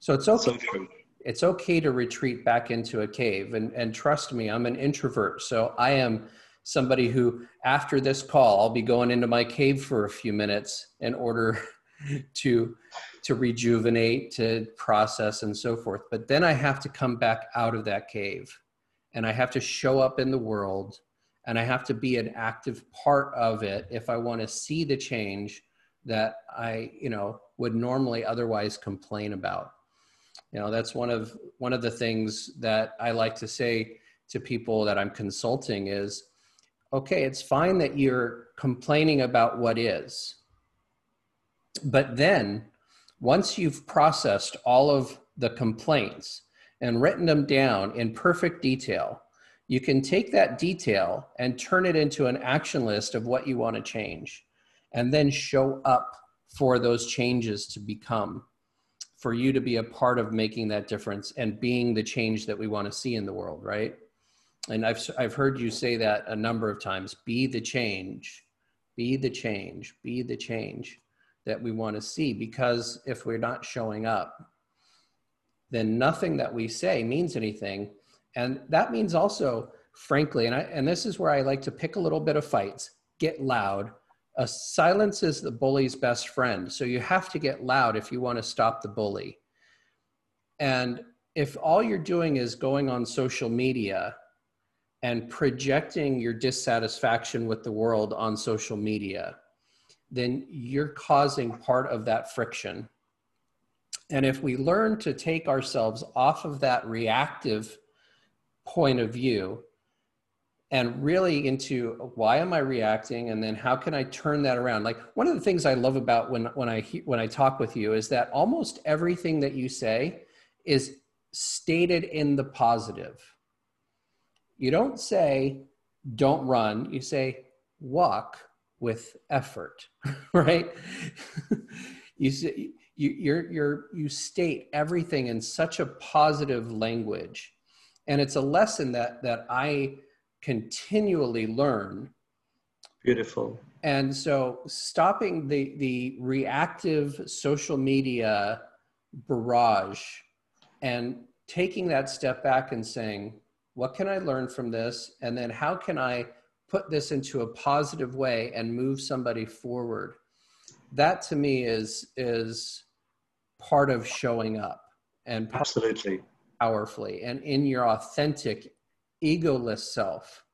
So it's okay. So it's okay to retreat back into a cave. And, and trust me, I'm an introvert. So I am somebody who, after this call, I'll be going into my cave for a few minutes in order to to rejuvenate, to process, and so forth. But then I have to come back out of that cave, and I have to show up in the world, and I have to be an active part of it if I want to see the change that I, you know, would normally otherwise complain about. You know, that's one of one of the things that I like to say to people that I'm consulting is okay, it's fine that you're complaining about what is. But then, once you've processed all of the complaints and written them down in perfect detail, you can take that detail and turn it into an action list of what you want to change and then show up for those changes to become for you to be a part of making that difference and being the change that we want to see in the world right and I've, I've heard you say that a number of times be the change, be the change, be the change that we want to see. Because if we're not showing up, then nothing that we say means anything. And that means also, frankly, and, I, and this is where I like to pick a little bit of fights, get loud. Silence is the bully's best friend. So you have to get loud if you want to stop the bully. And if all you're doing is going on social media and projecting your dissatisfaction with the world on social media, then you're causing part of that friction. And if we learn to take ourselves off of that reactive point of view and really into why am I reacting and then how can I turn that around? Like one of the things I love about when, when I, when I talk with you is that almost everything that you say is stated in the positive you don't say, don't run. You say, walk with effort, right? you see, you you're, you're you state everything in such a positive language, and it's a lesson that that I continually learn. Beautiful. And so, stopping the the reactive social media barrage and taking that step back and saying, what can I learn from this? And then how can I put this into a positive way and move somebody forward? That to me is is part of showing up and absolutely powerfully and in your authentic egoless self.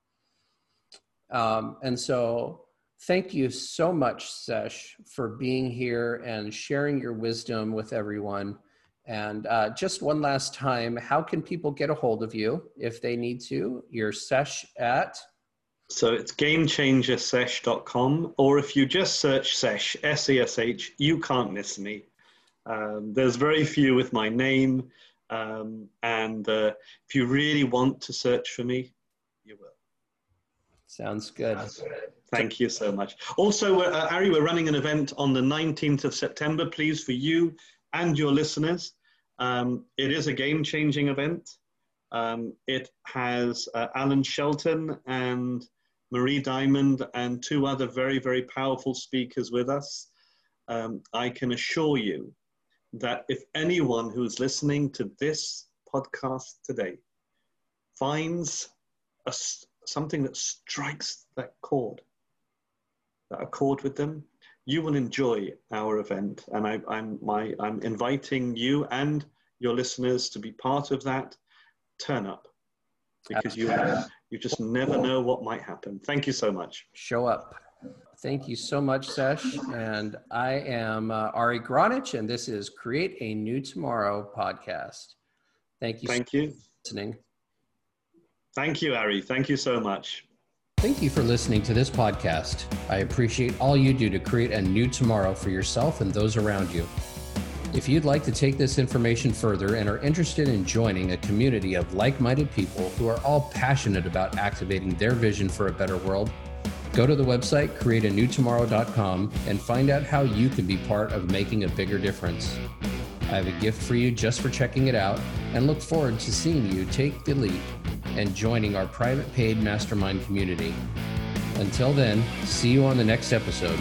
Um, and so thank you so much, Sesh, for being here and sharing your wisdom with everyone. And uh, just one last time, how can people get a hold of you if they need to? Your sesh at? So it's gamechangersesh.com, or if you just search sesh, S E S H, you can't miss me. Um, there's very few with my name. Um, and uh, if you really want to search for me, you will. Sounds good. Thank you so much. Also, uh, Ari, we're running an event on the 19th of September, please, for you and your listeners. Um, it is a game changing event. Um, it has uh, Alan Shelton and Marie Diamond and two other very, very powerful speakers with us. Um, I can assure you that if anyone who is listening to this podcast today finds a, something that strikes that chord, that accord with them, you will enjoy our event. And I, am my, I'm inviting you and your listeners to be part of that. Turn up because you, you just never know what might happen. Thank you so much. Show up. Thank you so much, Sesh. And I am uh, Ari Gronich, and this is Create a New Tomorrow podcast. Thank you. Thank so you. listening. Thank you, Ari. Thank you so much. Thank you for listening to this podcast. I appreciate all you do to create a new tomorrow for yourself and those around you. If you'd like to take this information further and are interested in joining a community of like minded people who are all passionate about activating their vision for a better world, go to the website createanewtomorrow.com and find out how you can be part of making a bigger difference. I have a gift for you just for checking it out and look forward to seeing you take the lead and joining our private paid mastermind community. Until then, see you on the next episode.